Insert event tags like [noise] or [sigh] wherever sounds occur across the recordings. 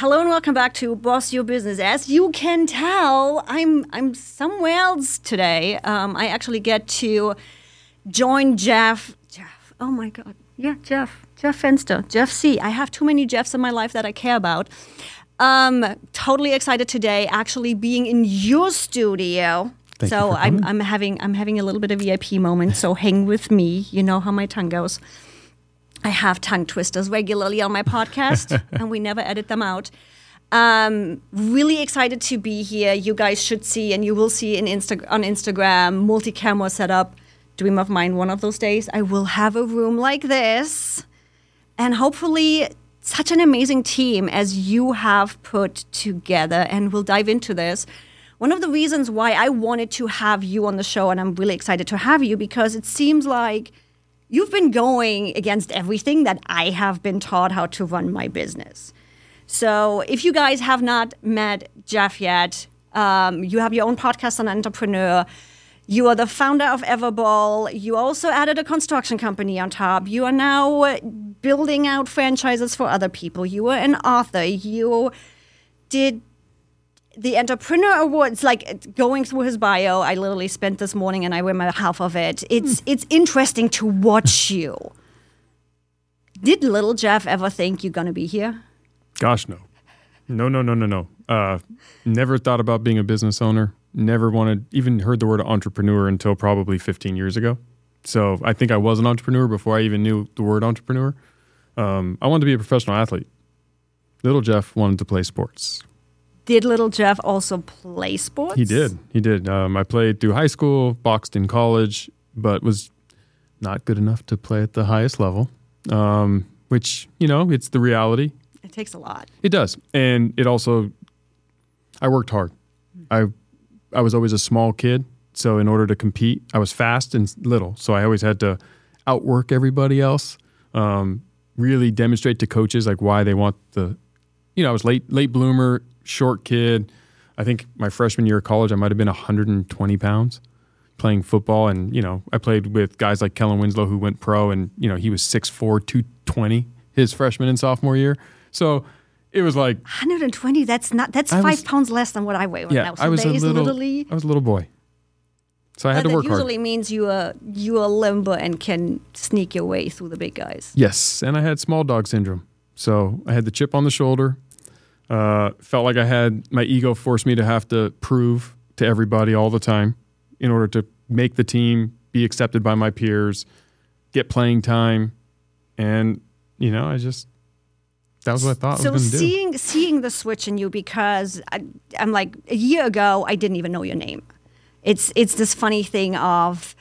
Hello and welcome back to Boss Your Business. As you can tell, I'm I'm somewhere else today. Um, I actually get to join Jeff. Jeff. Oh my God. Yeah, Jeff. Jeff Fenster. Jeff C. I have too many Jeffs in my life that I care about. Um, totally excited today, actually being in your studio. Thank you so for I'm. I'm having I'm having a little bit of VIP moment. So hang with me. You know how my tongue goes. I have tongue twisters regularly on my podcast, [laughs] and we never edit them out. Um, really excited to be here. You guys should see, and you will see in Insta- on Instagram, multi-camera setup. Dream of mine. One of those days, I will have a room like this, and hopefully, such an amazing team as you have put together. And we'll dive into this. One of the reasons why I wanted to have you on the show, and I'm really excited to have you, because it seems like you've been going against everything that I have been taught how to run my business. So if you guys have not met Jeff yet, um, you have your own podcast on entrepreneur. You are the founder of Everbowl. You also added a construction company on top. You are now building out franchises for other people. You were an author. You did the entrepreneur awards like going through his bio i literally spent this morning and i remember half of it it's it's interesting to watch you did little jeff ever think you're going to be here Gosh, no. No, no, no, no, no. Uh, never thought about being a business owner. Never wanted, even heard the word entrepreneur until probably 15 years ago. So I think I was an entrepreneur before I even knew the word entrepreneur. Um, I wanted to be a professional athlete. Little Jeff wanted to play sports. Did little jeff also play sports He did. He did. Um, I played through high school, boxed in college, but was not good enough to play at the highest level, um, which, you know, it's the reality. it takes a lot It does, and it also. I worked hard. I, I was always a small kid, so in order to compete, I was fast and little, so I always had to outwork everybody else. Um, really demonstrate to coaches like why they want the, you know, I was late late bloomer, short kid. I think my freshman year of college, I might have been 120 pounds playing football, and you know, I played with guys like Kellen Winslow who went pro, and you know, he was 6'4", 220 his freshman and sophomore year. So it was like 120 that's not that's I five was- pounds less than what i weigh right yeah, now so I was a little, literally I was a little boy, so I had to work usually hard. means you are you are limber and can sneak your way through the big guys Yes, and I had small dog syndrome, so I had the chip on the shoulder. Uh, felt like I had my ego forced me to have to prove to everybody all the time in order to make the team, be accepted by my peers, get playing time, and you know, I just that was what I thought so I was going do. seeing seeing the switch in you because I, I'm like a year ago I didn't even know your name. It's it's this funny thing of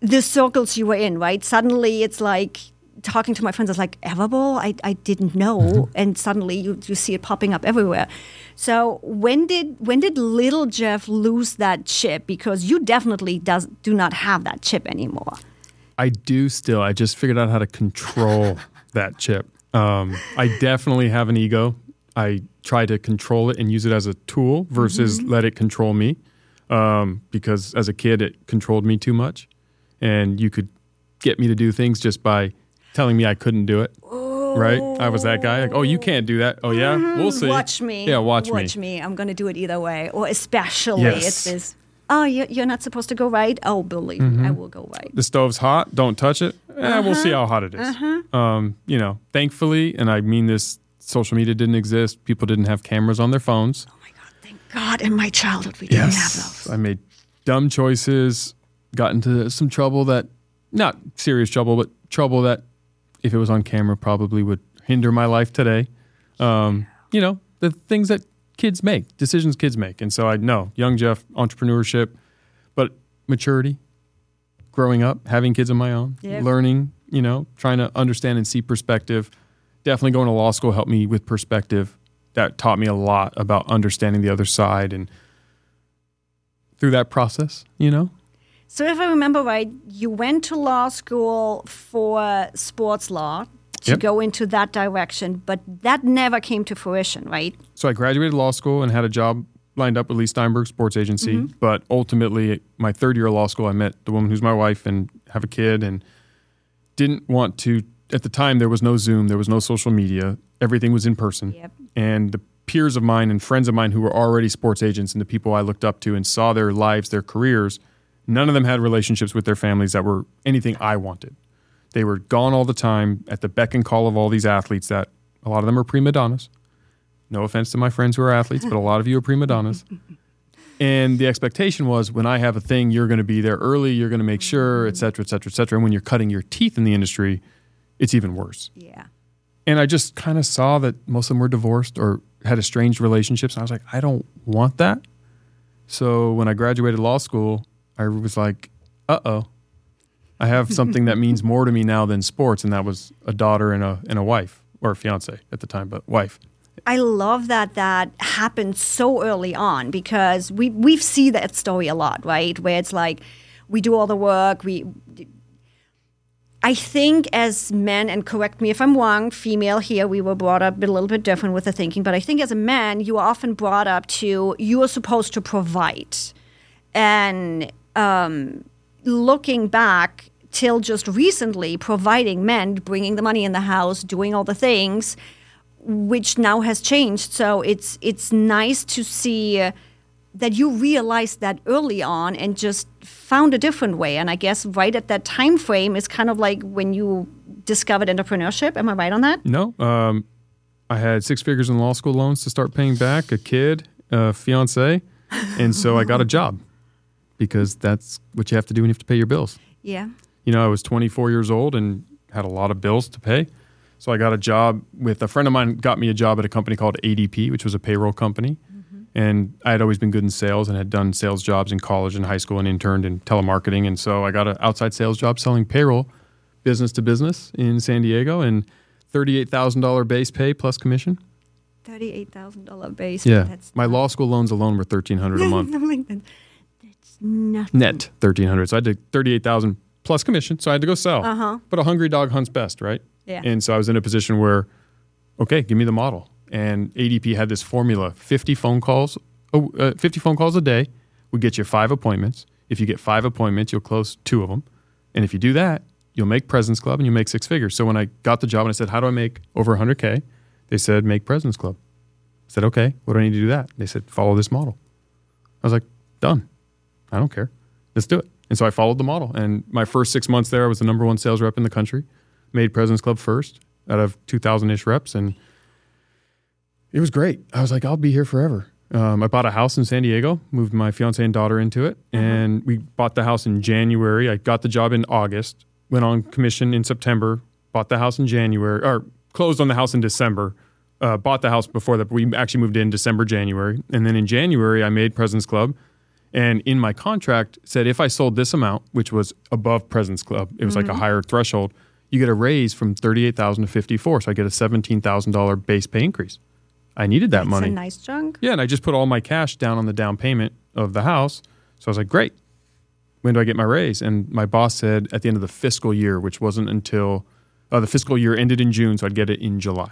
the circles you were in, right? Suddenly it's like talking to my friends. It's like Everbowl. I I didn't know, Mm-hmm. and suddenly you you see it popping up everywhere. So when did when did little Jeff lose that chip? Because you definitely does do not have that chip anymore. I do still. I just figured out how to control [laughs] that chip. Um, I definitely have an ego. I try to control it and use it as a tool versus let it control me. Um, because as a kid, it controlled me too much, and you could get me to do things just by telling me I couldn't do it. Right? I was that guy. Like, oh, you can't do that. Oh yeah, we'll see. Watch me. Yeah, watch, Watch me. I'm going to do it either way. Or especially Yes. it's this. Oh, you- you're not supposed to go right. Oh, believe Mm-hmm. me, I will go right. the stove's hot. Don't touch it. Eh, We'll Uh-huh. see how hot it is. Um, you know, thankfully, and I mean this, social media didn't exist. People didn't have cameras on their phones. Oh my God! Thank God. In my childhood, we didn't have those. I made dumb choices, got into some trouble that, not serious trouble, but trouble that, if it was on camera, probably would hinder my life today. Um, you know, the things that kids make, decisions kids make. And so I know, young Jeff, entrepreneurship, but maturity, growing up, having kids of my own, Yeah. learning, you know, trying to understand and see perspective. Definitely going to law school helped me with perspective. That taught me a lot about understanding the other side and through that process, you know? So, if I remember right, you went to law school for sports law to Yep. go into that direction, but that never came to fruition, right? So I graduated law school and had a job lined up with Leigh Steinberg Sports Agency. Mm-hmm. But ultimately, my third year of law school, I met the woman who's my wife and have a kid, and didn't want to. At the time, there was no Zoom, there was no social media. Everything was in person, Yep. And the peers of mine and friends of mine who were already sports agents and the people I looked up to and saw their lives, their careers, none of them had relationships with their families that were anything I wanted. They were gone all the time at the beck and call of all these athletes that a lot of them are prima donnas. No offense to my friends who are athletes, but a lot of you are prima donnas. And the expectation was when I have a thing, you're going to be there early, you're going to make sure, et cetera, et cetera, et cetera. And when you're cutting your teeth in the industry, it's even worse. Yeah. And I just kind of saw that most of them were divorced or had estranged relationships. And I was like, I don't want that. So when I graduated law school, I was like, uh oh, I have something that means more to me now than sports. And that was a daughter and a, and a wife or a fiance at the time, but wife. I love that that happened so early on because we we see that story a lot, right? Where it's like we do all the work, we I think as men, and correct me if I'm wrong, female here, we were brought up a little bit different with the thinking, but I think as a man, you are often brought up to you are supposed to provide. And um, looking back till just recently, providing men, bringing the money in the house, doing all the things, which now has changed. So it's it's nice to see that you realized that early on and just found a different way. And I guess right at that time frame is kind of like when you discovered entrepreneurship. Am I right on that? No. Um, I had six figures in law school loans to start paying back, a kid, a fiance, and so I got a job because that's what you have to do when you have to pay your bills. Yeah. You know, I was 24 years old and had a lot of bills to pay. So I got a job with a friend of mine got me a job at a company called ADP, which was a payroll company. Mm-hmm. And I had always been good in sales and had done sales jobs in college and high school and interned in telemarketing. And so I got an outside sales job selling payroll business to business in San Diego and $38,000 base pay plus commission. Thirty-eight thousand dollar base. Yeah. That's My law school loans alone were 1300 a month. [laughs] I'm like, That's nothing. Net 1300 So I did 38,000 plus commission. So I had to go sell. Uh-huh. But a hungry dog hunts best, right? Yeah. And so I was in a position where, okay, give me the model. And ADP had this formula: 50 phone calls, oh, uh, 50 phone calls a day would get you five appointments. If you get five appointments, you'll close two of them. And if you do that, you'll make President's Club and you'll make six figures. So when I got the job and I said, how do I make over 100K? They said, make President's Club. I said, okay, what do I need to do that? They said, follow this model. I was like, done. I don't care. Let's do it. And so I followed the model. And my first six months there, I was the number one sales rep in the country. Made President's Club first out of 2,000 ish reps. And it was great. I was like, I'll be here forever. Um, I bought a house in San Diego, moved my fiance and daughter into it. And we bought the house in January. I got the job in August, went on commission in September, bought the house in January, or closed on the house in December. Uh, bought the house before that. but We actually moved in December, January. And then in January, I made President's Club. And in my contract said if I sold this amount, which was above President's Club, it was like a higher threshold, you get a raise from 38,000 to 54. So I get a $17,000 base pay increase. I needed that It's money. a nice chunk. Yeah, and I just put all my cash down on the down payment of the house. So I was like, great. When do I get my raise? And my boss said at the end of the fiscal year, which wasn't until uh, the fiscal year ended in June, so I'd get it in July.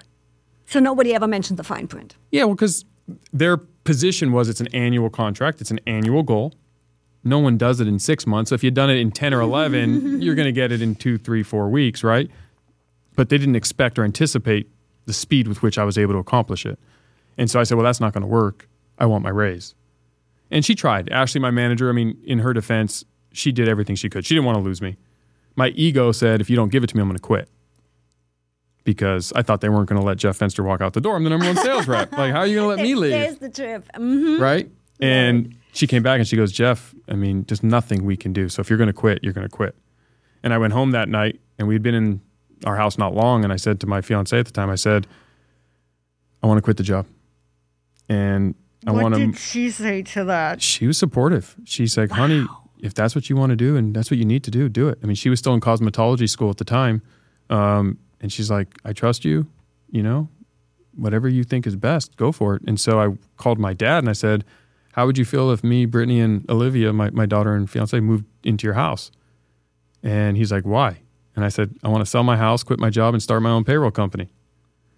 So nobody ever mentioned the fine print. Yeah, well, because their position was it's an annual contract, it's an annual goal. No one does it in six months. So if you'd done it in 10 or 11, [laughs] you're going to get it in two, three, four weeks, right? But they didn't expect or anticipate the speed with which I was able to accomplish it. And so I said, well, that's not going to work. I want my raise. And she tried. Ashley, my manager, I mean, in her defense, she did everything she could. She didn't want to lose me. My ego said, if you don't give it to me, I'm going to quit. Because I thought they weren't going to let Jeff Fenster walk out the door. I'm the number one sales rep. Like, how are you going to let me [laughs] leave? There's the trip. hmm right? And she came back and she goes, Jeff, I mean, there's nothing we can do. So if you're going to quit, you're going to quit. And I went home that night and we'd been in our house not long. And I said to my fiance at the time, I said, I want to quit the job. And I what want to. What did she say to that? She was supportive. She's like, honey, if that's what you want to do and that's what you need to do, do it. I mean, she was still in cosmetology school at the time. Um, and she's like, I trust you, you know, whatever you think is best, go for it. And so I called my dad and I said, How would you feel if me, Brittany, and Olivia, my, my daughter and fiance, moved into your house? And he's like, Why? And I said, I want to sell my house, quit my job, and start my own payroll company.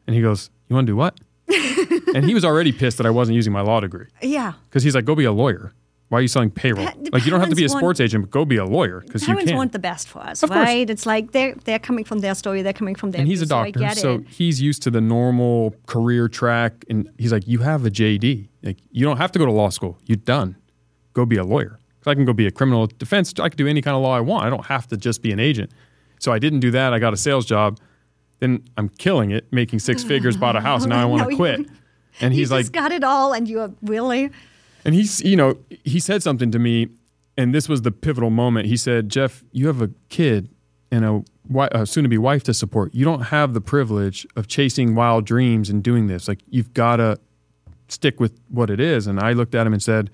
And he goes, You want to do what? [laughs] and he was already pissed that I wasn't using my law degree Yeah. because he's like, Go be a lawyer. Why are you selling payroll? Pa- like you don't have to be a parents want- sports agent, but go be a lawyer because you Parents can. want the best for us, Of course. right? It's like they're they're coming from their story, they're coming from their. and he's a view, so I doctor, get so he's used to the normal career track. And he's like, "You have a JD. Like you don't have to go to law school. You're done. Go be a lawyer. 'Cause I can go be a criminal defense. I can do any kind of law I want. I don't have to just be an agent." So I didn't do that. I got a sales job. Then I'm killing it, making six figures, bought a house, and now I [laughs] want to quit. [laughs] And he's like, got it all, and you are really. And he's, you know, he said something to me, and this was the pivotal moment. He said, Jeff, you have a kid and a, a soon to be wife to support. You don't have the privilege of chasing wild dreams and doing this. Like, you've got to stick with what it is. And I looked at him and said,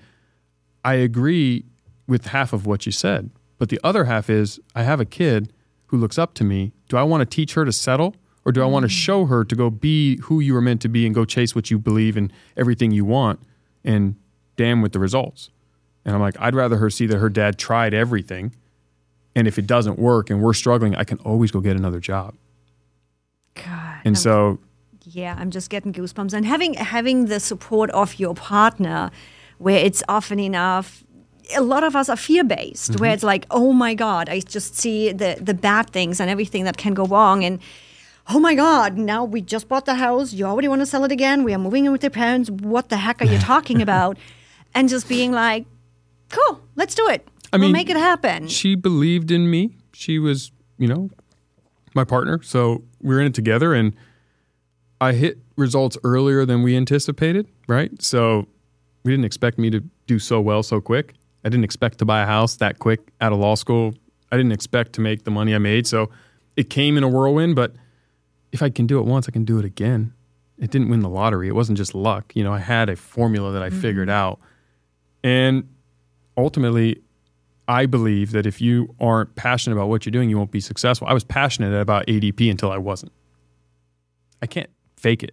I agree with half of what you said. But the other half is, I have a kid who looks up to me. Do I want to teach her to settle? Or do I want to mm. show her to go be who you were meant to be and go chase what you believe and everything you want? And damn with the results. And I'm like, I'd rather her see that her dad tried everything. And if it doesn't work and we're struggling, I can always go get another job. God. And I'm- so, yeah, I'm just getting goosebumps. And having having the support of your partner, where it's often enough. A lot of us are fear based, Mm-hmm. where it's like, oh my God, I just see the the bad things and everything that can go wrong, and oh my God, now we just bought the house. You already want to sell it again. We are moving in with your parents. What the heck are you [laughs] talking about? And just being like, cool, let's do it. I we'll mean, make it happen. she believed in me. She was, you know, my partner. So we were in it together and I hit results earlier than we anticipated, right? So we didn't expect me to do so well so quick. I didn't expect to buy a house that quick out of law school. I didn't expect to make the money I made. So it came in a whirlwind, but if I can do it once, I can do it again. It didn't win the lottery. It wasn't just luck. You know, I had a formula that I figured mm-hmm. out. And ultimately, I believe that if you aren't passionate about what you're doing, you won't be successful. I was passionate about ADP until I wasn't. I can't fake it.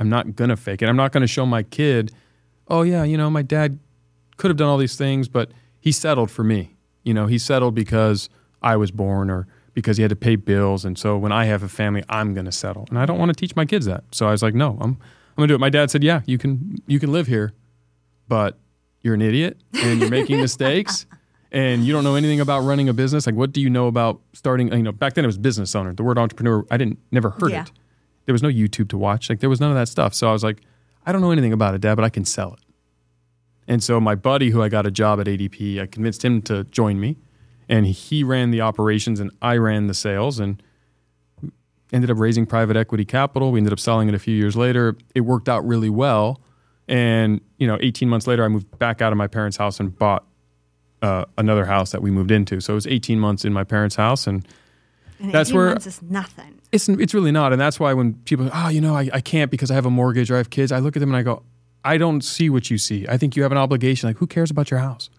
I'm not going to fake it. I'm not going to show my kid, oh, yeah, you know, my dad could have done all these things, but he settled for me. You know, he settled because I was born or because he had to pay bills. And so when I have a family, I'm going to settle. And I don't want to teach my kids that. So I was like, no, I'm, I'm going to do it. My dad said, yeah, you can, you can live here, but you're an idiot and you're making mistakes [laughs] and you don't know anything about running a business. Like, what do you know about starting? You know, back then it was business owner. The word entrepreneur, I didn't, never heard Yeah. it. There was no YouTube to watch. Like, there was none of that stuff. So I was like, I don't know anything about it, dad, but I can sell it. And so my buddy, who I got a job at ADP, I convinced him to join me, and he ran the operations and I ran the sales, and ended up raising private equity capital. We ended up selling it a few years later. It worked out really well, and you know, 18 months later, I moved back out of my parents' house and bought uh, another house that we moved into. So it was 18 months in my parents' house, and And that's 18 where- months is nothing. it's it's really not, and that's why when people, oh, you know, I, I can't because I have a mortgage or I have kids. I look at them and I go, I don't see what you see. I think you have an obligation. Like, who cares about your house?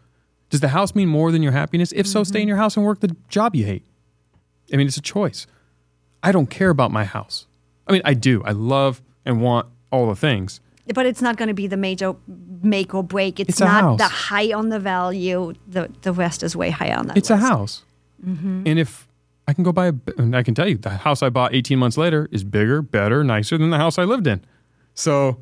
Does the house mean more than your happiness? If so, stay in your house and work the job you hate. I mean, it's a choice. I don't care about my house. I mean, I do. I love and want all the things. But it's not going to be the major make or break. It's, It's not house. the high on the value. The the rest is way higher on that. It's a list. house. And if I can go buy a, and I can tell you, the house I bought 18 months later is bigger, better, nicer than the house I lived in. So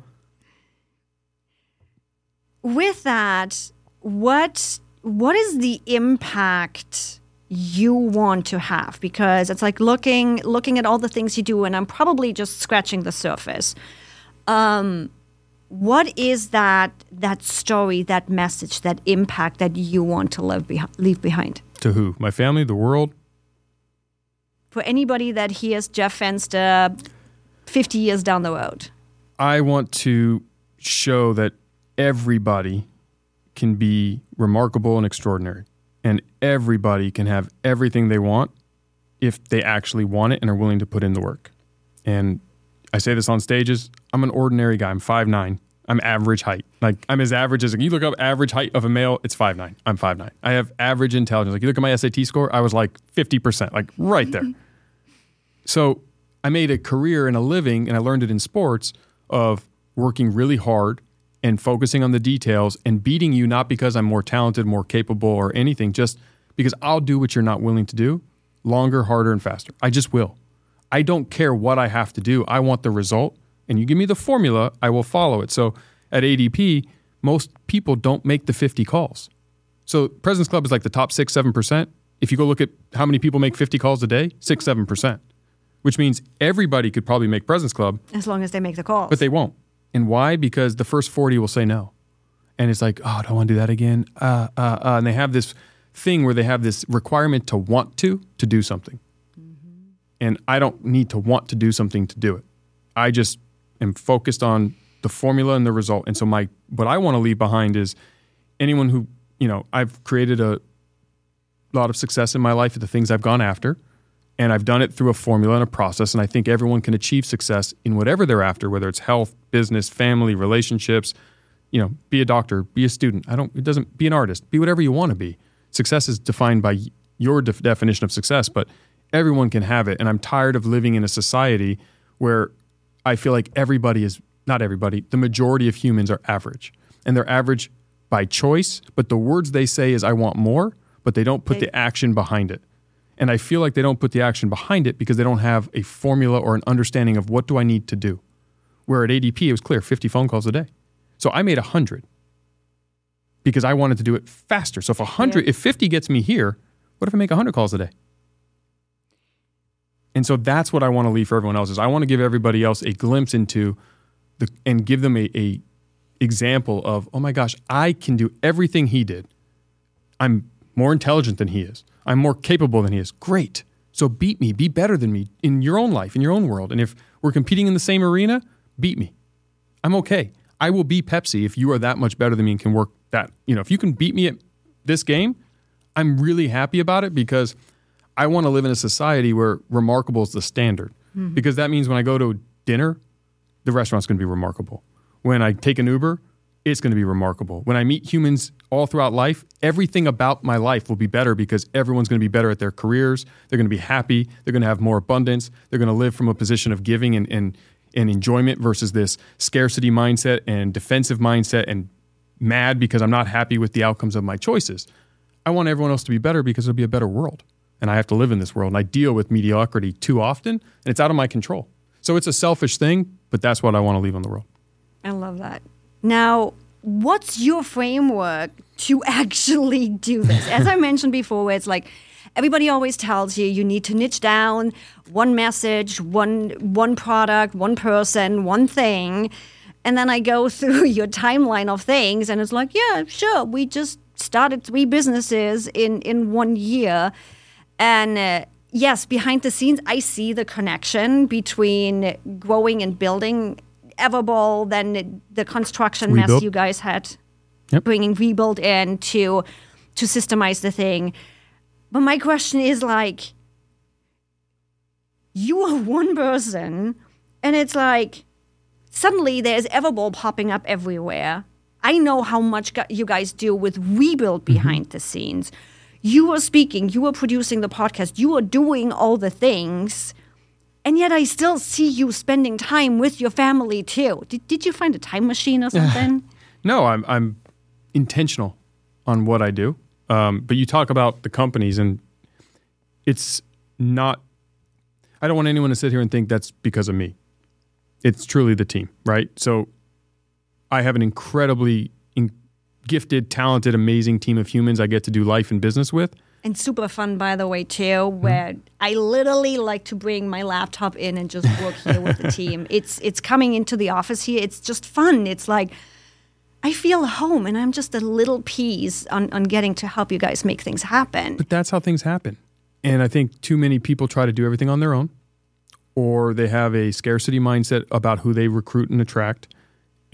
With that, what what is the impact you want to have? Because it's like looking looking at all the things you do, and I'm probably just scratching the surface. Um, what is that that story, that message, that impact that you want to leave, behi- leave behind? to who? My family, the world, For anybody that hears Jeff Fenster 50 years down the road. I want to show that everybody can be remarkable and extraordinary, and everybody can have everything they want if they actually want it and are willing to put in the work. And I say this on stages. I'm an ordinary guy. I'm 5'9. I'm average height. Like I'm as average as you look up average height of a male, it's 5'9. I'm 5'9. I have average intelligence. Like you look at my SAT score, I was like 50%, like right there. [laughs] So I made a career and a living, and I learned it in sports of working really hard and focusing on the details and beating you not because I'm more talented, more capable, or anything, just because I'll do what you're not willing to do longer, harder, and faster. I just will. I don't care what I have to do. I want the result. And you give me the formula, I will follow it. So at ADP, most people don't make the 50 calls. So President's Club is like the top six, seven percent. If you go look at how many people make 50 calls a day, six, seven percent, which means everybody could probably make President's Club, As long as they make the calls. but they won't. And why? Because the first 40 will say no. And it's like, oh, I don't want to do that again? Uh, uh, uh. And they have this thing where they have this requirement to want to, to do something. And I don't need to want to do something to do it. I just am focused on the formula and the result. And so my what I want to leave behind is anyone who, you know, I've created a lot of success in my life at the things I've gone after. And I've done it through a formula and a process. And I think everyone can achieve success in whatever they're after, whether it's health, business, family, relationships. You know, be a doctor, be a student. I don't. It doesn't. Be an artist. Be whatever you want to be. Success is defined by your def- definition of success, but everyone can have it. And I'm tired of living in a society where I feel like everybody is not everybody. The majority of humans are average, and they're average by choice. But the words they say is "I want more," but they don't put the action behind it. And I feel like they don't put the action behind it because they don't have a formula or an understanding of what do I need to do. Where at ADP, it was clear 50 phone calls a day. So I made 100 because I wanted to do it faster. So if 100, Yeah. if 50 gets me here, what if I make 100 calls a day? And so that's what I want to leave for everyone else is I want to give everybody else a glimpse into the and give them a, a example of, oh my gosh, I can do everything he did. I'm more intelligent than he is. I'm more capable than he is. Great. So beat me, be better than me in your own life, in your own world. And if we're competing in the same arena, beat me. I'm okay. I will be Pepsi if you are that much better than me and can work that. You know, if you can beat me at this game, I'm really happy about it because I want to live in a society where remarkable is the standard. Mm-hmm. Because that means when I go to dinner, the restaurant's going to be remarkable. When I take an Uber, it's going to be remarkable. When I meet humans all throughout life, everything about my life will be better because everyone's going to be better at their careers. They're going to be happy. They're going to have more abundance. They're going to live from a position of giving and, and, and enjoyment versus this scarcity mindset and defensive mindset and mad because I'm not happy with the outcomes of my choices. I want everyone else to be better because it'll be a better world. And I have to live in this world. And I deal with mediocrity too often, and it's out of my control. So it's a selfish thing, but that's what I want to leave on the world. I love that. Now, what's your framework to [laughs] actually do this? As I mentioned before, where it's like everybody always tells you you need to niche down one message, one one product, one person, one thing. And then I go [laughs] through your timeline of things and it's like, yeah, sure, we just started three businesses in in one year. And uh, yes, behind the scenes, I see the connection between growing and building Everbowl, then the construction mess you guys had, Yep. bringing Rebuild in to to systemize the thing. But my question is like, you are one person, and it's like suddenly there's Everbowl popping up everywhere. I know how much you guys do with rebuild behind the scenes. You are speaking, you are producing the podcast, you are doing all the things. And yet I still see you spending time with your family too. Did, did you find a time machine or [laughs] something? No, I'm I'm intentional on what I do. Um, but you talk about the companies, and it's not. I don't want anyone to sit here and think that's because of me. It's truly the team, right? So, I have an incredibly in- gifted, talented, amazing team of humans I get to do life and business with. and super fun, by the way, too, Mm-hmm. where I literally like to bring my laptop in and just work here with the team. [laughs] It's it's coming into the office here. It's just fun. It's like I feel home, and I'm just a little piece on, on getting to help you guys make things happen. But that's how things happen. And I think too many people try to do everything on their own, or they have a scarcity mindset about who they recruit and attract.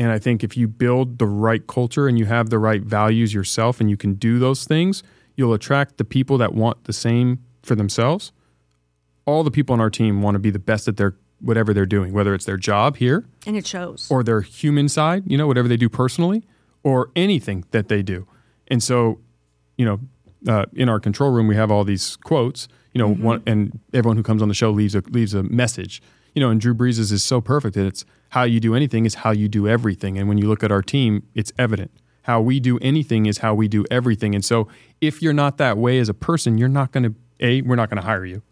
And I think if you build the right culture and you have the right values yourself and you can do those things, you'll attract the people that want the same for themselves. All the people on our team want to be the best at their whatever they're doing, whether it's their job here And it shows. or their human side, you know, whatever they do personally, or anything that they do. And so, you know, uh, in our control room, we have all these quotes, you know, one, and everyone who comes on the show leaves a leaves a message, you know. And Drew Brees' is so perfect that it's how you do anything is how you do everything. And when you look at our team, it's evident how we do anything is how we do everything. And so, if you're not that way as a person, you're not going to a we're not going to hire you,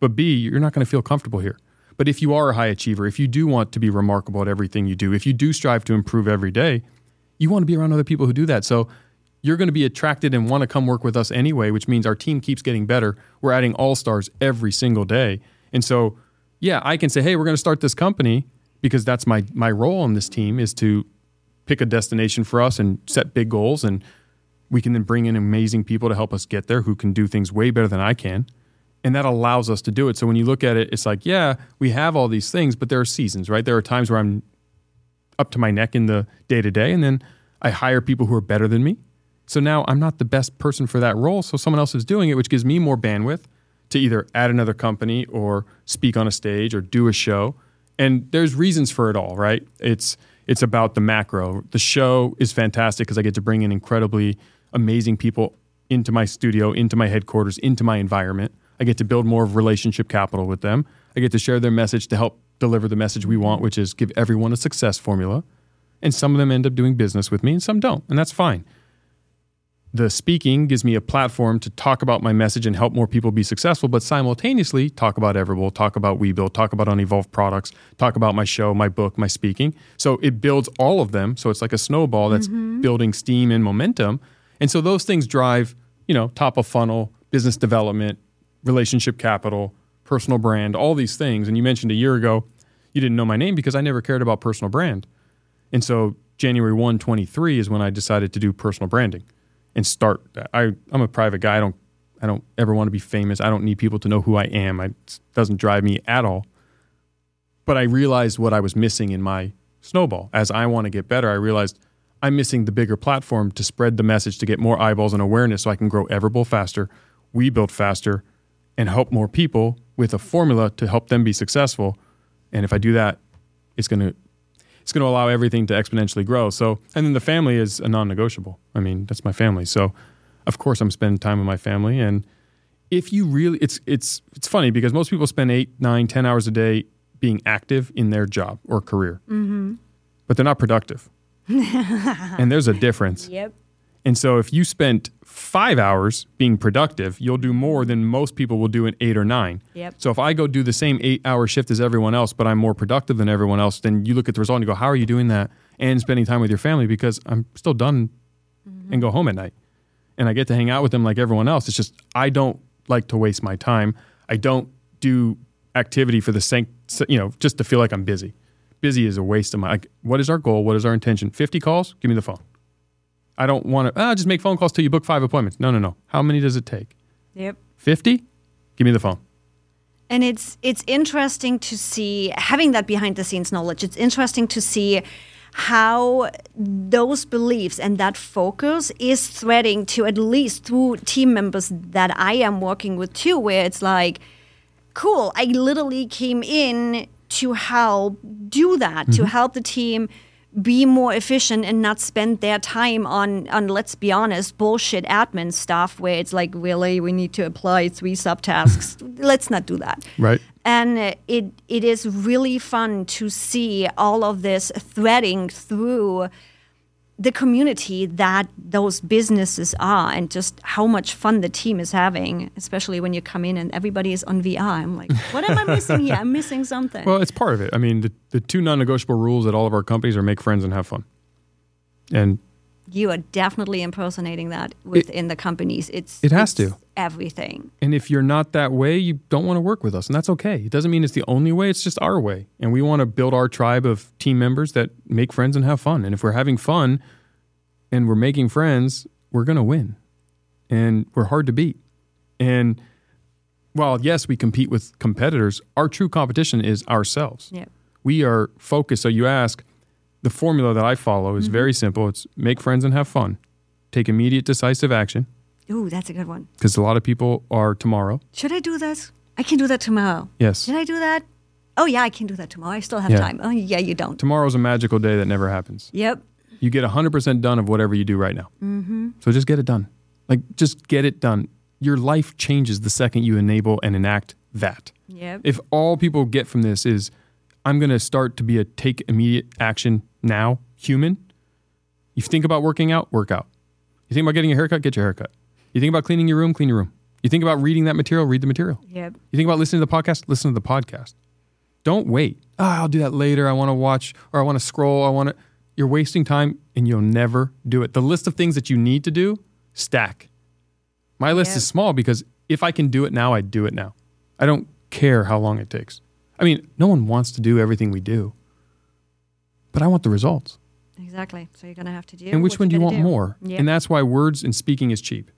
but b you're not going to feel comfortable here. But if you are a high achiever, if you do want to be remarkable at everything you do, if you do strive to improve every day, you want to be around other people who do that. So you're going to be attracted and want to come work with us anyway, which means our team keeps getting better. We're adding all stars every single day. And so, yeah, I can say, hey, we're going to start this company because that's my my role on this team is to pick a destination for us and set big goals and we can then bring in amazing people to help us get there who can do things way better than I can. And that allows us to do it. So when you look at it, it's like, yeah, we have all these things, but there are seasons, right? There are times where I'm up to my neck in the day to day, and then I hire people who are better than me. So now I'm not the best person for that role. So someone else is doing it, which gives me more bandwidth to either add another company or speak on a stage or do a show. And there's reasons for it all, right? It's it's about the macro. The show is fantastic because I get to bring in incredibly amazing people into my studio, into my headquarters, into my environment. I get to build more of relationship capital with them. I get to share their message to help deliver the message we want, which is give everyone a success formula. And some of them end up doing business with me and some don't, and that's fine. The speaking gives me a platform to talk about my message and help more people be successful, but simultaneously talk about Everbowl, talk about WeBuild, talk about Unevolved products, talk about my show, my book, my speaking. So it builds all of them. So it's like a snowball that's mm-hmm. building steam and momentum. And so those things drive, you know, top of funnel, business development, relationship capital, personal brand, all these things. And you mentioned a year ago, you didn't know my name because I never cared about personal brand. And so January 1, 23 is when I decided to do personal branding and start that. I, I'm a private guy. I don't I don't ever want to be famous. I don't need people to know who I am. I, it doesn't drive me at all. But I realized what I was missing in my snowball. As I want to get better, I realized I'm missing the bigger platform to spread the message to get more eyeballs and awareness so I can grow Everbowl faster, we build faster, and help more people with a formula to help them be successful. And if I do that, it's going to it's going to allow everything to exponentially grow. So, and then the family is a non-negotiable. I mean, that's my family. So, of course, I'm spending time with my family. And if you really, it's it's it's funny because most people spend eight, nine, ten hours a day being active in their job or career, mm-hmm. but they're not productive. [laughs] and there's a difference. Yep. And so, if you spent five hours being productive, you'll do more than most people will do in eight or nine. Yep. So, if I go do the same eight hour shift as everyone else, but I'm more productive than everyone else, then you look at the result and you go, How are you doing that? And spending time with your family because I'm still done mm-hmm. and go home at night. And I get to hang out with them like everyone else. It's just, I don't like to waste my time. I don't do activity for the sake, you know, just to feel like I'm busy. Busy is a waste of my, like, what is our goal? What is our intention? 50 calls? Give me the phone. I don't want to, ah, just make phone calls till you book five appointments. No, no, no. How many does it take? Yep. 50? Give me the phone. And it's it's interesting to see having that behind the scenes knowledge. It's interesting to see how those beliefs and that focus is threading to at least through team members that I am working with too, where it's like, cool, I literally came in to help do that, to help the team be more efficient and not spend their time on on let's be honest bullshit admin stuff where it's like really we need to apply three subtasks [laughs] let's not do that Right. and uh, it it is really fun to see all of this threading through the community that those businesses are and just how much fun the team is having especially when you come in and everybody is on VR I'm like what am I [laughs] missing here I'm missing something Well, it's part of it. I mean, the, the two non negotiable rules at all of our companies are make friends and have fun. And you are definitely impersonating that within the companies it's It has it's to. everything And if you're not that way, you don't want to work with us, and that's okay. It doesn't mean it's the only way, it's just our way. And we want to build our tribe of team members that make friends and have fun. And if we're having fun and we're making friends, we're going to win. And we're hard to beat. And while, yes, we compete with competitors, our true competition is ourselves. yeah We are focused. So you ask, the formula that I follow is very simple it's make friends and have fun, take immediate, decisive action, ooh that's a good one because a lot of people are tomorrow. should I do this I can do that tomorrow Yes. Should I do that? Oh yeah, I can do that tomorrow. I still have Yeah. time. Oh yeah, you don't. Tomorrow's a magical day that never happens. Yep. You get 100% done of whatever you do right now. Mm-hmm. So just get it done. Like, just get it done. Your life changes the second you enable and enact that. Yep. If all people get from this is, I'm going to start to be a take immediate action now human, you think about working out, work out. You think about getting a haircut, get your haircut. You think about cleaning your room, clean your room. You think about reading that material, read the material. yep. You think about listening to the podcast? Listen to the podcast. Don't wait. Oh, I'll do that later. I want to watch or I want to scroll. I want to you're wasting time and you'll never do it. The list of things that you need to do, stack. My list Yep. is small because if I can do it now, I do it now. I don't care how long it takes. I mean, no one wants to do everything we do, but I want the results. Exactly. So you're going to have to do. and which one do you want more? Yeah. And that's why words and speaking is cheap.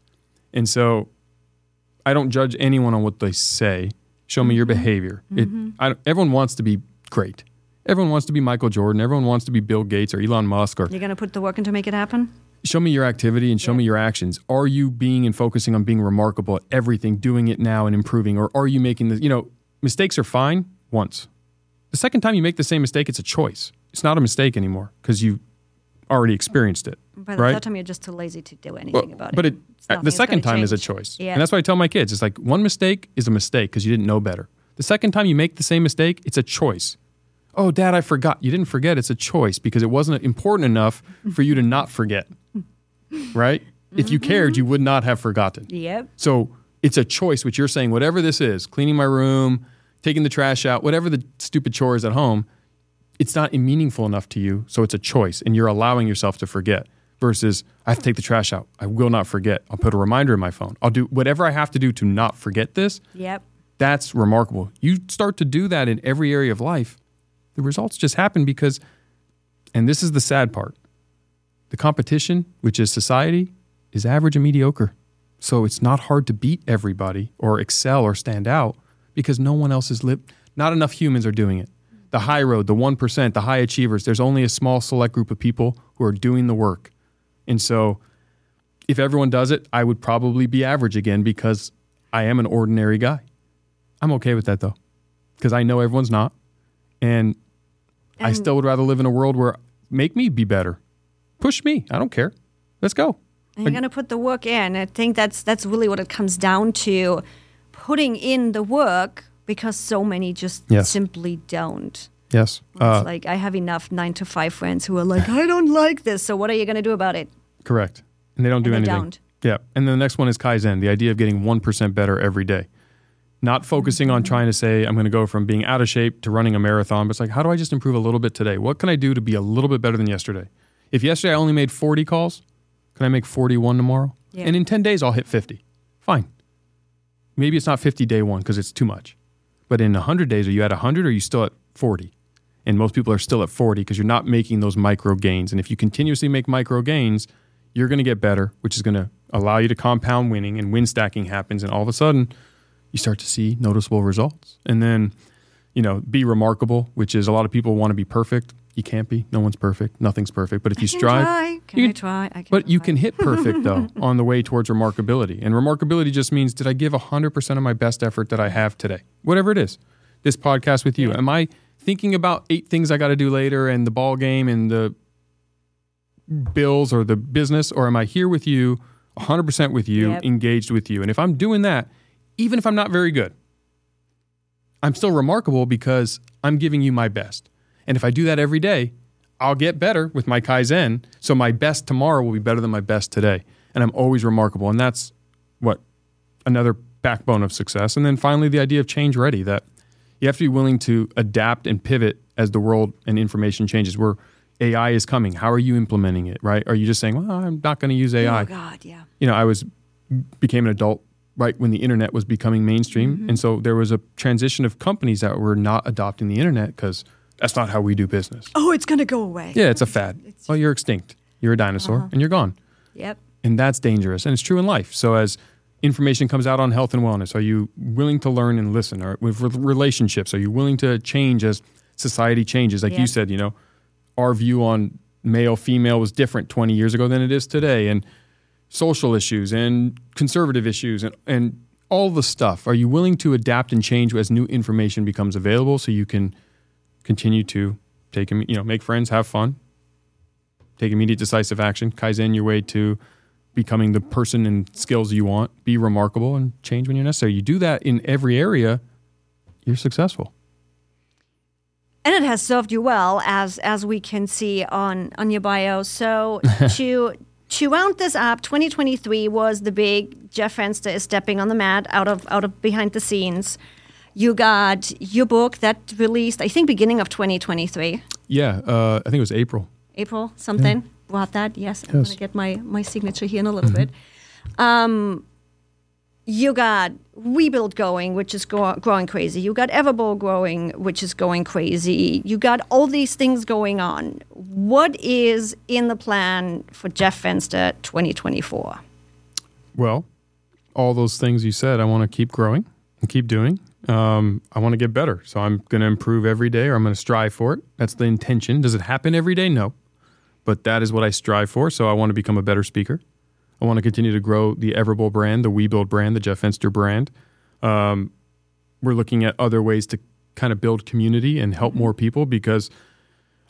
And so I don't judge anyone on what they say. Show me your Mm-hmm. behavior. It, I, everyone wants to be great. Everyone wants to be Michael Jordan. Everyone wants to be Bill Gates or Elon Musk or You're going to put the work in to make it happen? show me your activity and show me your actions. Are you being and focusing on being remarkable at everything, doing it now and improving? Or are you making the, you know, mistakes are fine once. The second time you make the same mistake, it's a choice. It's not a mistake anymore because you already experienced it. By the right? third time, you're just too lazy to do anything Well, about but it. It's uh, the second time is a choice. Yeah. And that's why I tell my kids it's like one mistake is a mistake because you didn't know better. The second time you make the same mistake, it's a choice. Oh, dad, I forgot. You didn't forget. It's a choice because it wasn't important enough for you to not forget. Right? If you cared, you would not have forgotten. Yep. So it's a choice, which you're saying, whatever this is, cleaning my room, taking the trash out, whatever the stupid chore is at home, it's not meaningful enough to you. So it's a choice, and you're allowing yourself to forget. Versus, I have to take the trash out. I will not forget. I'll put a reminder in my phone. I'll do whatever I have to do to not forget this. Yep. That's remarkable. You start to do that in every area of life, the results just happen because, and this is the sad part the competition, which is society, is average and mediocre. So it's not hard to beat everybody or excel or stand out because no one else is lip. Not enough humans are doing it. The high road, the 1%, the high achievers, there's only a small select group of people who are doing the work. And so if everyone does it, I would probably be average again because I am an ordinary guy. I'm okay with that though, because I know everyone's not. And, I still would rather live in a world where make me be better. Push me. I don't care. Let's go. And you're going to put the work in. I think that's that's really what it comes down to, putting in the work because so many just Yes. simply don't. Yes. It's Uh, like I have enough nine to five friends who are like, [laughs] I don't like this. So what are you going to do about it? correct. And they don't do And they anything. don't. Yeah. And then the next one is Kaizen, the idea of getting 1% better every day. Not focusing Mm-hmm. on trying to say, I'm going to go from being out of shape to running a marathon, but it's like, how do I just improve a little bit today? What can I do to be a little bit better than yesterday? If yesterday I only made 40 calls, can I make 41 tomorrow? Yeah. And in 10 days, I'll hit 50. Fine. Maybe it's not 50 day one because it's too much. But in 100 days, are you at 100 or are you still at 40? And most people are still at 40 because you're not making those micro gains. And if you continuously make micro gains, you're going to get better, which is going to allow you to compound winning and win stacking happens. And all of a sudden, you start to see noticeable results. And then, you know, be remarkable, which is a lot of people want to be perfect. You can't be. No one's perfect. Nothing's perfect. But if you strive, try. Can you can- try? I can but you can hit perfect though [laughs] on the way towards remarkability. And remarkability just means did I give 100% of my best effort that I have today? Whatever it is. This podcast with you. Yeah. Am I thinking about eight things I got to do later and the ball game and the bills or the business or am I here with you 100% with you, Yep. engaged with you? And if I'm doing that, even if I'm not very good, I'm still remarkable because I'm giving you my best. And if I do that every day, I'll get better with my Kaizen. So my best tomorrow will be better than my best today. And I'm always remarkable. And that's what another backbone of success. And then finally, the idea of change ready that you have to be willing to adapt and pivot as the world and information changes. Where AI is coming, how are you implementing it, right? Are you just saying, well, I'm not going to use AI? Oh, God, yeah. you know, I was became an adult right when the internet was becoming mainstream, Mm-hmm. and so there was a transition of companies that were not adopting the internet because that's not how we do business. Oh, it's going to go away. Yeah, it's a fad. It's- Well, you're extinct. You're a dinosaur, Uh-huh. and you're gone, Yep. and that's dangerous, and it's true in life. So as information comes out on health and wellness, are you willing to learn and listen? Or with relationships, are you willing to change as society changes? Like Yeah. you said, you know, our view on male female was different 20 years ago than it is today and social issues and conservative issues and, and all the stuff. Are you willing to adapt and change as new information becomes available so you can continue to take you know make friends have fun take immediate decisive action kaizen your way to becoming the person and skills you want be remarkable and change when you're necessary? You do that in every area you're successful. And it has served you well as as we can see on on your bio. So [laughs] to to round this up 2023 was the big jeff fenster is stepping on the mat out of out of behind the scenes you got your book that released i think beginning of 2023 yeah uh, i think it was april April something. Bought that. Yes, I'm gonna get my my signature here in a little bit. Um, you got Rebuild going, which is go- growing crazy. You got Everbowl growing, which is going crazy. You got all these things going on. What is in the plan for Jeff Fenster 2024? Well, all those things you said, I want to keep growing and keep doing. Um, I want to get better. So I'm going to improve every day or I'm going to strive for it. That's the intention. Does it happen every day? No. But that is what I strive for. So I want to become a better speaker. I want to continue to grow the Everbowl brand, the WeBuild brand, the Jeff Fenster brand. Um, we're looking at other ways to kind of build community and help more people because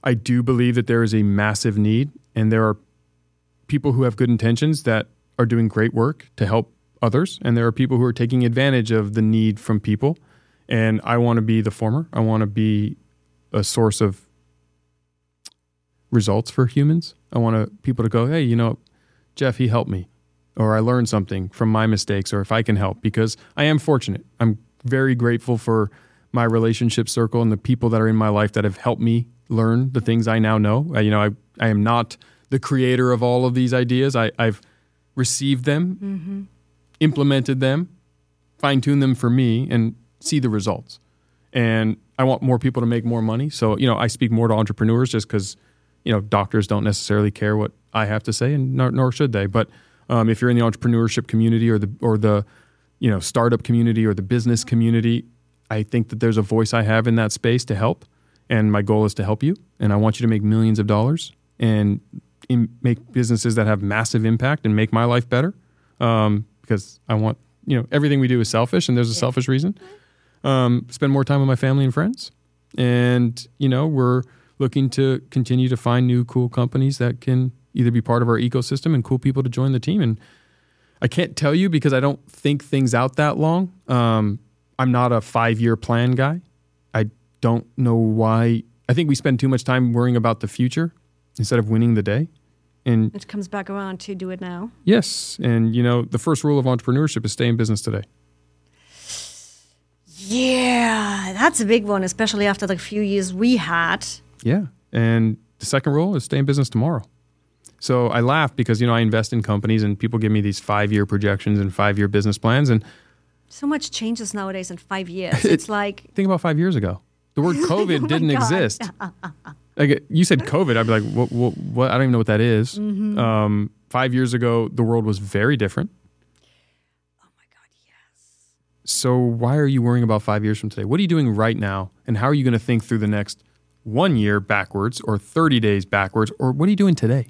I do believe that there is a massive need and there are people who have good intentions that are doing great work to help others, and there are people who are taking advantage of the need from people. And I want to be the former. I want to be a source of results for humans. I want to, people to go, hey, you know, Jeff, he helped me, or I learned something from my mistakes, or if I can help, because I am fortunate. I'm very grateful for my relationship circle and the people that are in my life that have helped me learn the things I now know. Uh, you know, I, I am not the creator of all of these ideas. I, I've received them, implemented them, fine tuned them for me, and see the results. And I want more people to make more money. So, you know, I speak more to entrepreneurs just because, you know, doctors don't necessarily care what I have to say, and nor, nor should they. But um, if you're in the entrepreneurship community or the or the you know startup community or the business community, I think that there's a voice I have in that space to help, and my goal is to help you. And I want you to make millions of dollars and in, make businesses that have massive impact and make my life better. Um, because I want you know everything we do is selfish, and there's a selfish reason. Um, spend more time with my family and friends, and you know we're looking to continue to find new cool companies that can either be part of our ecosystem and cool people to join the team. And I can't tell you because I don't think things out that long. Um, I'm not a five year plan guy. I don't know why. I think we spend too much time worrying about the future instead of winning the day. And It comes back around to do it now. yes, and you know, the first rule of entrepreneurship is stay in business today. Yeah, that's a big one, especially after the few years we had. Yeah. And the second rule is stay in business tomorrow. So I laugh because, you know, I invest in companies and people give me these five year projections and five year business plans. And So much changes nowadays in five years. [laughs] It's like think about five years ago. The word [laughs] COVID didn't God. exist. [laughs] Like you said COVID, I'd be like, what, what, what? I don't even know what that is. Um, five years ago, the world was very different. oh my god, yes. So why are you worrying about five years from today? What are you doing right now? And how are you going to think through the next one year backwards or 30 days backwards? Or what are you doing today?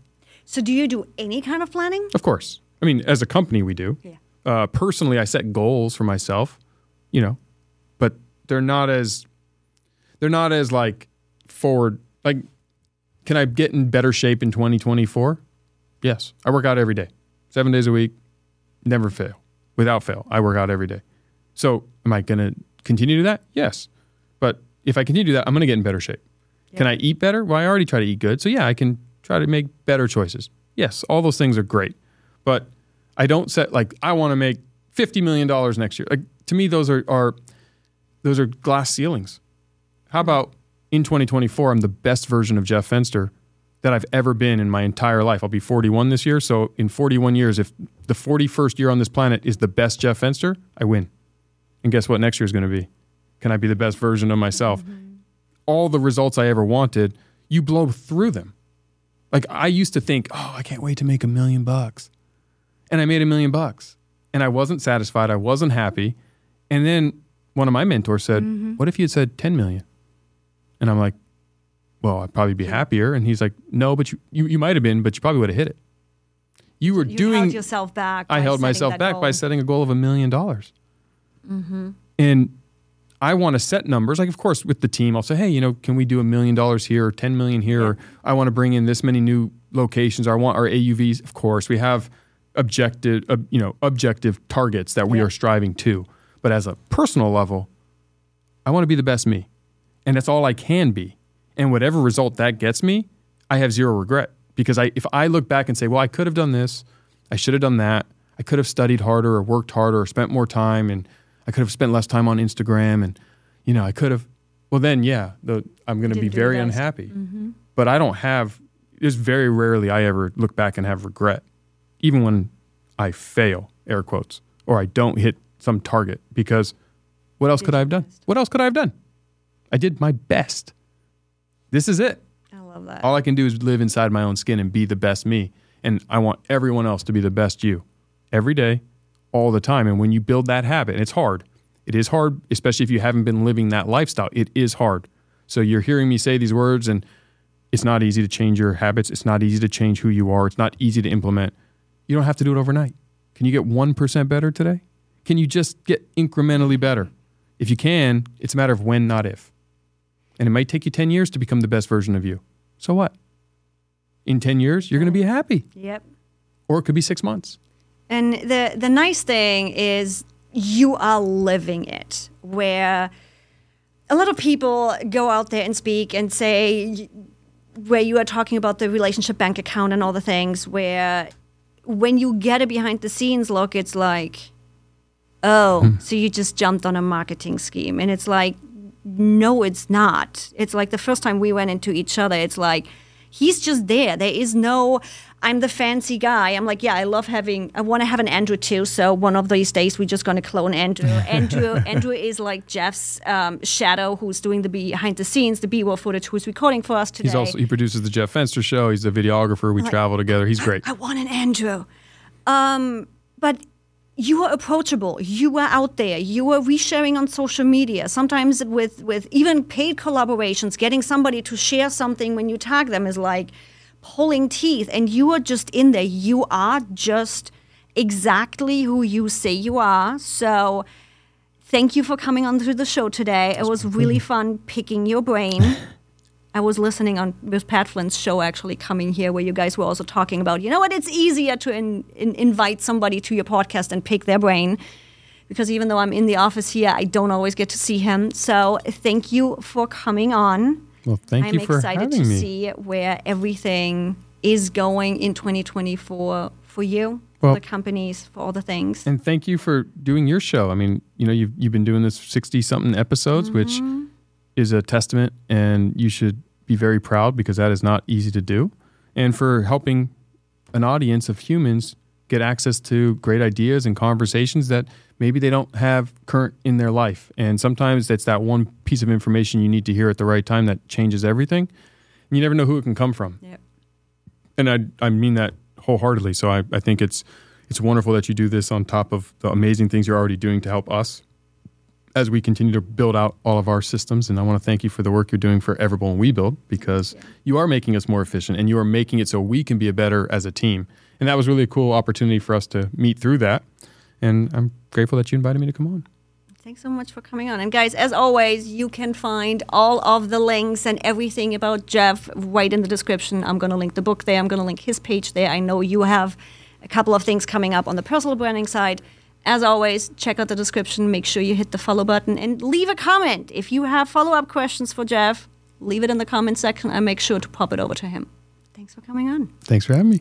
So do you do any kind of planning? Of course. I mean, as a company, we do. Yeah. Uh, personally, I set goals for myself, you know, but they're not as they're not as like forward. Like, can I get in better shape in 2024? Yes, I work out every day, seven days a week, never fail, without fail. I work out every day. So, am I going to continue to do that? Yes, but if I continue to do that, I'm going to get in better shape. Can I eat better? Well, I already try to eat good, so yeah, I can try to make better choices. Yes, all those things are great, but I don't set like I want to make fifty million dollars next year. Like to me, those are, are those are glass ceilings. How about in 2024, I'm the best version of Jeff Fenster that I've ever been in my entire life. I'll be 41 this year, so in 41 years, if the 41st year on this planet is the best Jeff Fenster, I win. And guess what? Next year is going to be. Can I be the best version of myself? Mm-hmm. All the results I ever wanted, you blow through them. Like I used to think, oh, I can't wait to make a million bucks. And I made a million bucks. And I wasn't satisfied. I wasn't happy. And then one of my mentors said, mm-hmm. What if you had said 10 million? And I'm like, Well, I'd probably be happier. And he's like, No, but you, you, you might have been, but you probably would have hit it. You were You doing held yourself back. I held myself back goal. by setting a goal of a million dollars. Mm-hmm. And I want to set numbers. Like, of course, with the team, I'll say, hey, you know, can we do a million dollars here or 10 million here? Or I want to bring in this many new locations. Or I want our AUVs. Of course, we have objective, uh, you know, objective targets that we Yeah. are striving to. But as a personal level, I want to be the best me. And that's all I can be. And whatever result that gets me, I have zero regret. Because I, if I look back and say, well, I could have done this, I should have done that, I could have studied harder or worked harder or spent more time, and I could have spent less time on Instagram, and you know, I could have. Well, then, yeah, the, I'm going to be very unhappy. Mm-hmm. But I don't have it's very rarely I ever look back and have regret, even when I fail, air quotes, or I don't hit some target because what else Did could I have done? best. What else could I have done? I did my best. This is it. I love that. All I can do is live inside my own skin and be the best me. And I want everyone else to be the best you every day, all the time. And when you build that habit, and it's hard, it is hard, especially if you haven't been living that lifestyle. It is hard. So you're hearing me say these words, and it's not easy to change your habits. It's not easy to change who you are. It's not easy to implement. You don't have to do it overnight. Can you get 1% better today? Can you just get incrementally better? If you can, it's a matter of when, not if. And it might take you 10 years to become the best version of you. So what? In 10 years, you're going to be happy. Yep. Or it could be six months. And the the nice thing is you are living it. Where a lot of people go out there and speak and say where you are talking about the relationship bank account and all the things where when you get a behind the scenes look it's like oh hmm. so you just jumped on a marketing scheme and it's like no it's not it's like the first time we went into each other it's like he's just there there is no i'm the fancy guy i'm like yeah i love having i want to have an andrew too so one of these days we're just going to clone andrew [laughs] andrew andrew is like jeff's um, shadow who's doing the behind the scenes the b-roll footage who's recording for us today He's also he produces the Jeff Fenster show. He's a videographer. We travel together. He's great. I want an Andrew. Um, but you were approachable. You were out there. You are resharing on social media. Sometimes with with even paid collaborations, getting somebody to share something when you tag them is like pulling teeth. And you are just in there. You are just exactly who you say you are. So. Thank you for coming on to the show today. It was really fun picking your brain. [laughs] I was listening on with Pat Flynn's show actually coming here, where you guys were also talking about, you know what, it's easier to in, in, invite somebody to your podcast and pick their brain. Because even though I'm in the office here, I don't always get to see him. So thank you for coming on. Well, thank I'm you for excited to see where everything is going in 2024 for you, Well- for the companies, for all the things. And thank you for doing your show. I mean, you know, you've you've been doing this sixty something episodes, which Mm-hmm. Is a testament, and you should be very proud because that is not easy to do. And for helping an audience of humans get access to great ideas and conversations that maybe they don't have current in their life. And sometimes it's that one piece of information you need to hear at the right time that changes everything. And you never know who it can come from Yep. and I I mean that wholeheartedly. So I, I think it's it's wonderful that you do this on top of the amazing things you're already doing to help us as we continue to build out all of our systems. And I want to thank you for the work you're doing for Everbowl and We Build because you are making us more efficient and you are making it so we can be a better as a team. And that was really a cool opportunity for us to meet through that. And I'm grateful that you invited me to come on. Thanks so much for coming on. And guys, as always, you can find all of the links and everything about Jeff right in the description. I'm going to link the book there. I'm going to link his page there. I know you have a couple of things coming up on the personal branding side. As always, check out the description. Make sure you hit the follow button and leave a comment. If you have follow up questions for Jeff, leave it in the comment section and make sure to pop it over to him. Thanks for coming on. Thanks for having me.